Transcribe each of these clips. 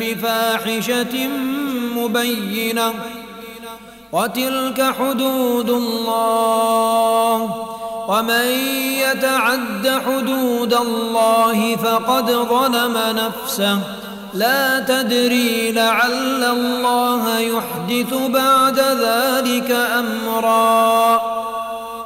بفاحشة مبينة وتلك حدود الله ومن يتعد حدود الله فقد ظلم نفسه لا تدري لعل الله يحدث بعد ذلك أمرا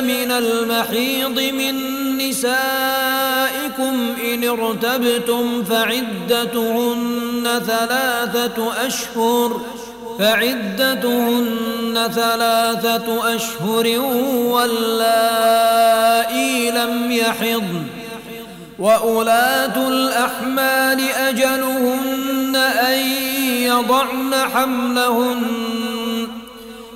من المحيض من نسائكم إن ارتبتم فعدتهن ثلاثة أشهر فعدتهن ثلاثة أشهر واللائي لم يحضن. وأولاة الأحمال أجلهن أن يضعن حملهن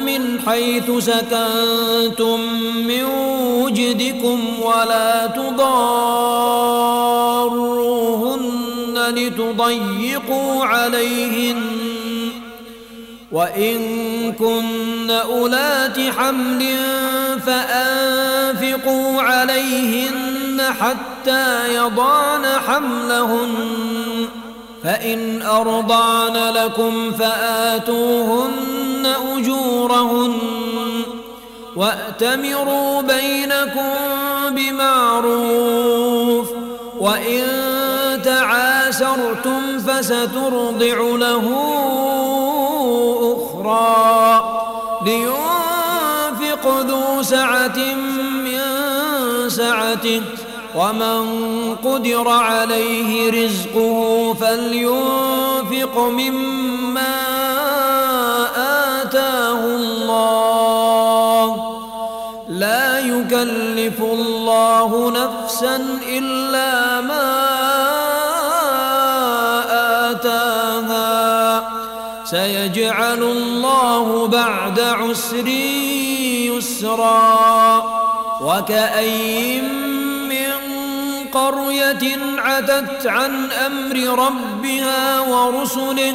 من حيث سكنتم من وجدكم ولا تضاروهن لتضيقوا عليهن وإن كن أولات حمل فأنفقوا عليهن حتى يضعن حملهن فإن أرضعن لكم فآتوهن أجورهن وأتمروا بينكم بمعروف وإن تعاسرتم فسترضع له أخرى لينفق ذو سعة من سعته ومن قدر عليه رزقه فلينفق مما آتاه الله. لا يكلف الله نفسا إلا ما آتاها. سيجعل الله بعد عسر يسرا. وكأين قرية عتت عن أمر ربها ورسله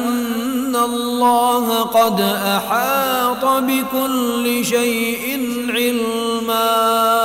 الله قد أحاط بكل شيء علما.